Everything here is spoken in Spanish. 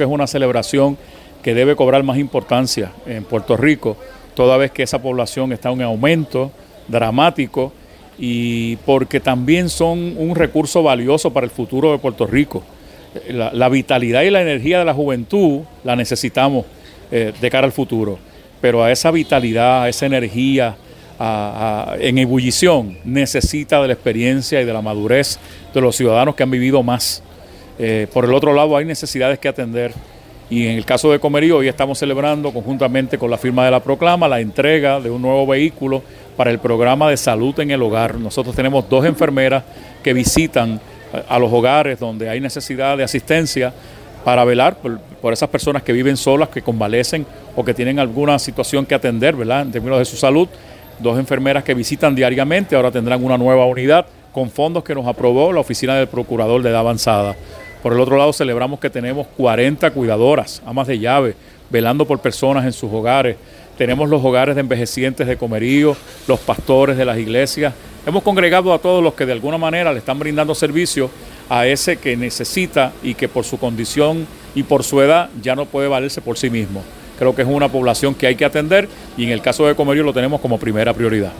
Es una celebración que debe cobrar más importancia en Puerto Rico, toda vez que esa población está en aumento dramático y porque también son un recurso valioso para el futuro de Puerto Rico. La, vitalidad y la energía de la juventud la necesitamos eh, de cara al futuro, pero a esa vitalidad, a esa energía en ebullición necesita de la experiencia y de la madurez de los ciudadanos que han vivido más eh, por el otro lado, hay necesidades que atender. Y en el caso de Comerío, hoy estamos celebrando conjuntamente con la firma de la proclama la entrega de un nuevo vehículo para el programa de salud en el hogar. Nosotros tenemos dos enfermeras que visitan eh, a los hogares donde hay necesidad de asistencia para velar por, esas personas que viven solas, que convalecen o que tienen alguna situación que atender, ¿verdad? En términos de su salud. Dos enfermeras que visitan diariamente, ahora tendrán una nueva unidad con fondos que nos aprobó la Oficina del Procurador de Edad Avanzada. Por el otro lado, celebramos que tenemos 40 cuidadoras, amas de llave, velando por personas en sus hogares. Tenemos los hogares de envejecientes de Comerío, los pastores de las iglesias. Hemos congregado a todos los que de alguna manera le están brindando servicio a ese que necesita y que por su condición y por su edad ya no puede valerse por sí mismo. Creo que es una población que hay que atender y en el caso de Comerío lo tenemos como primera prioridad.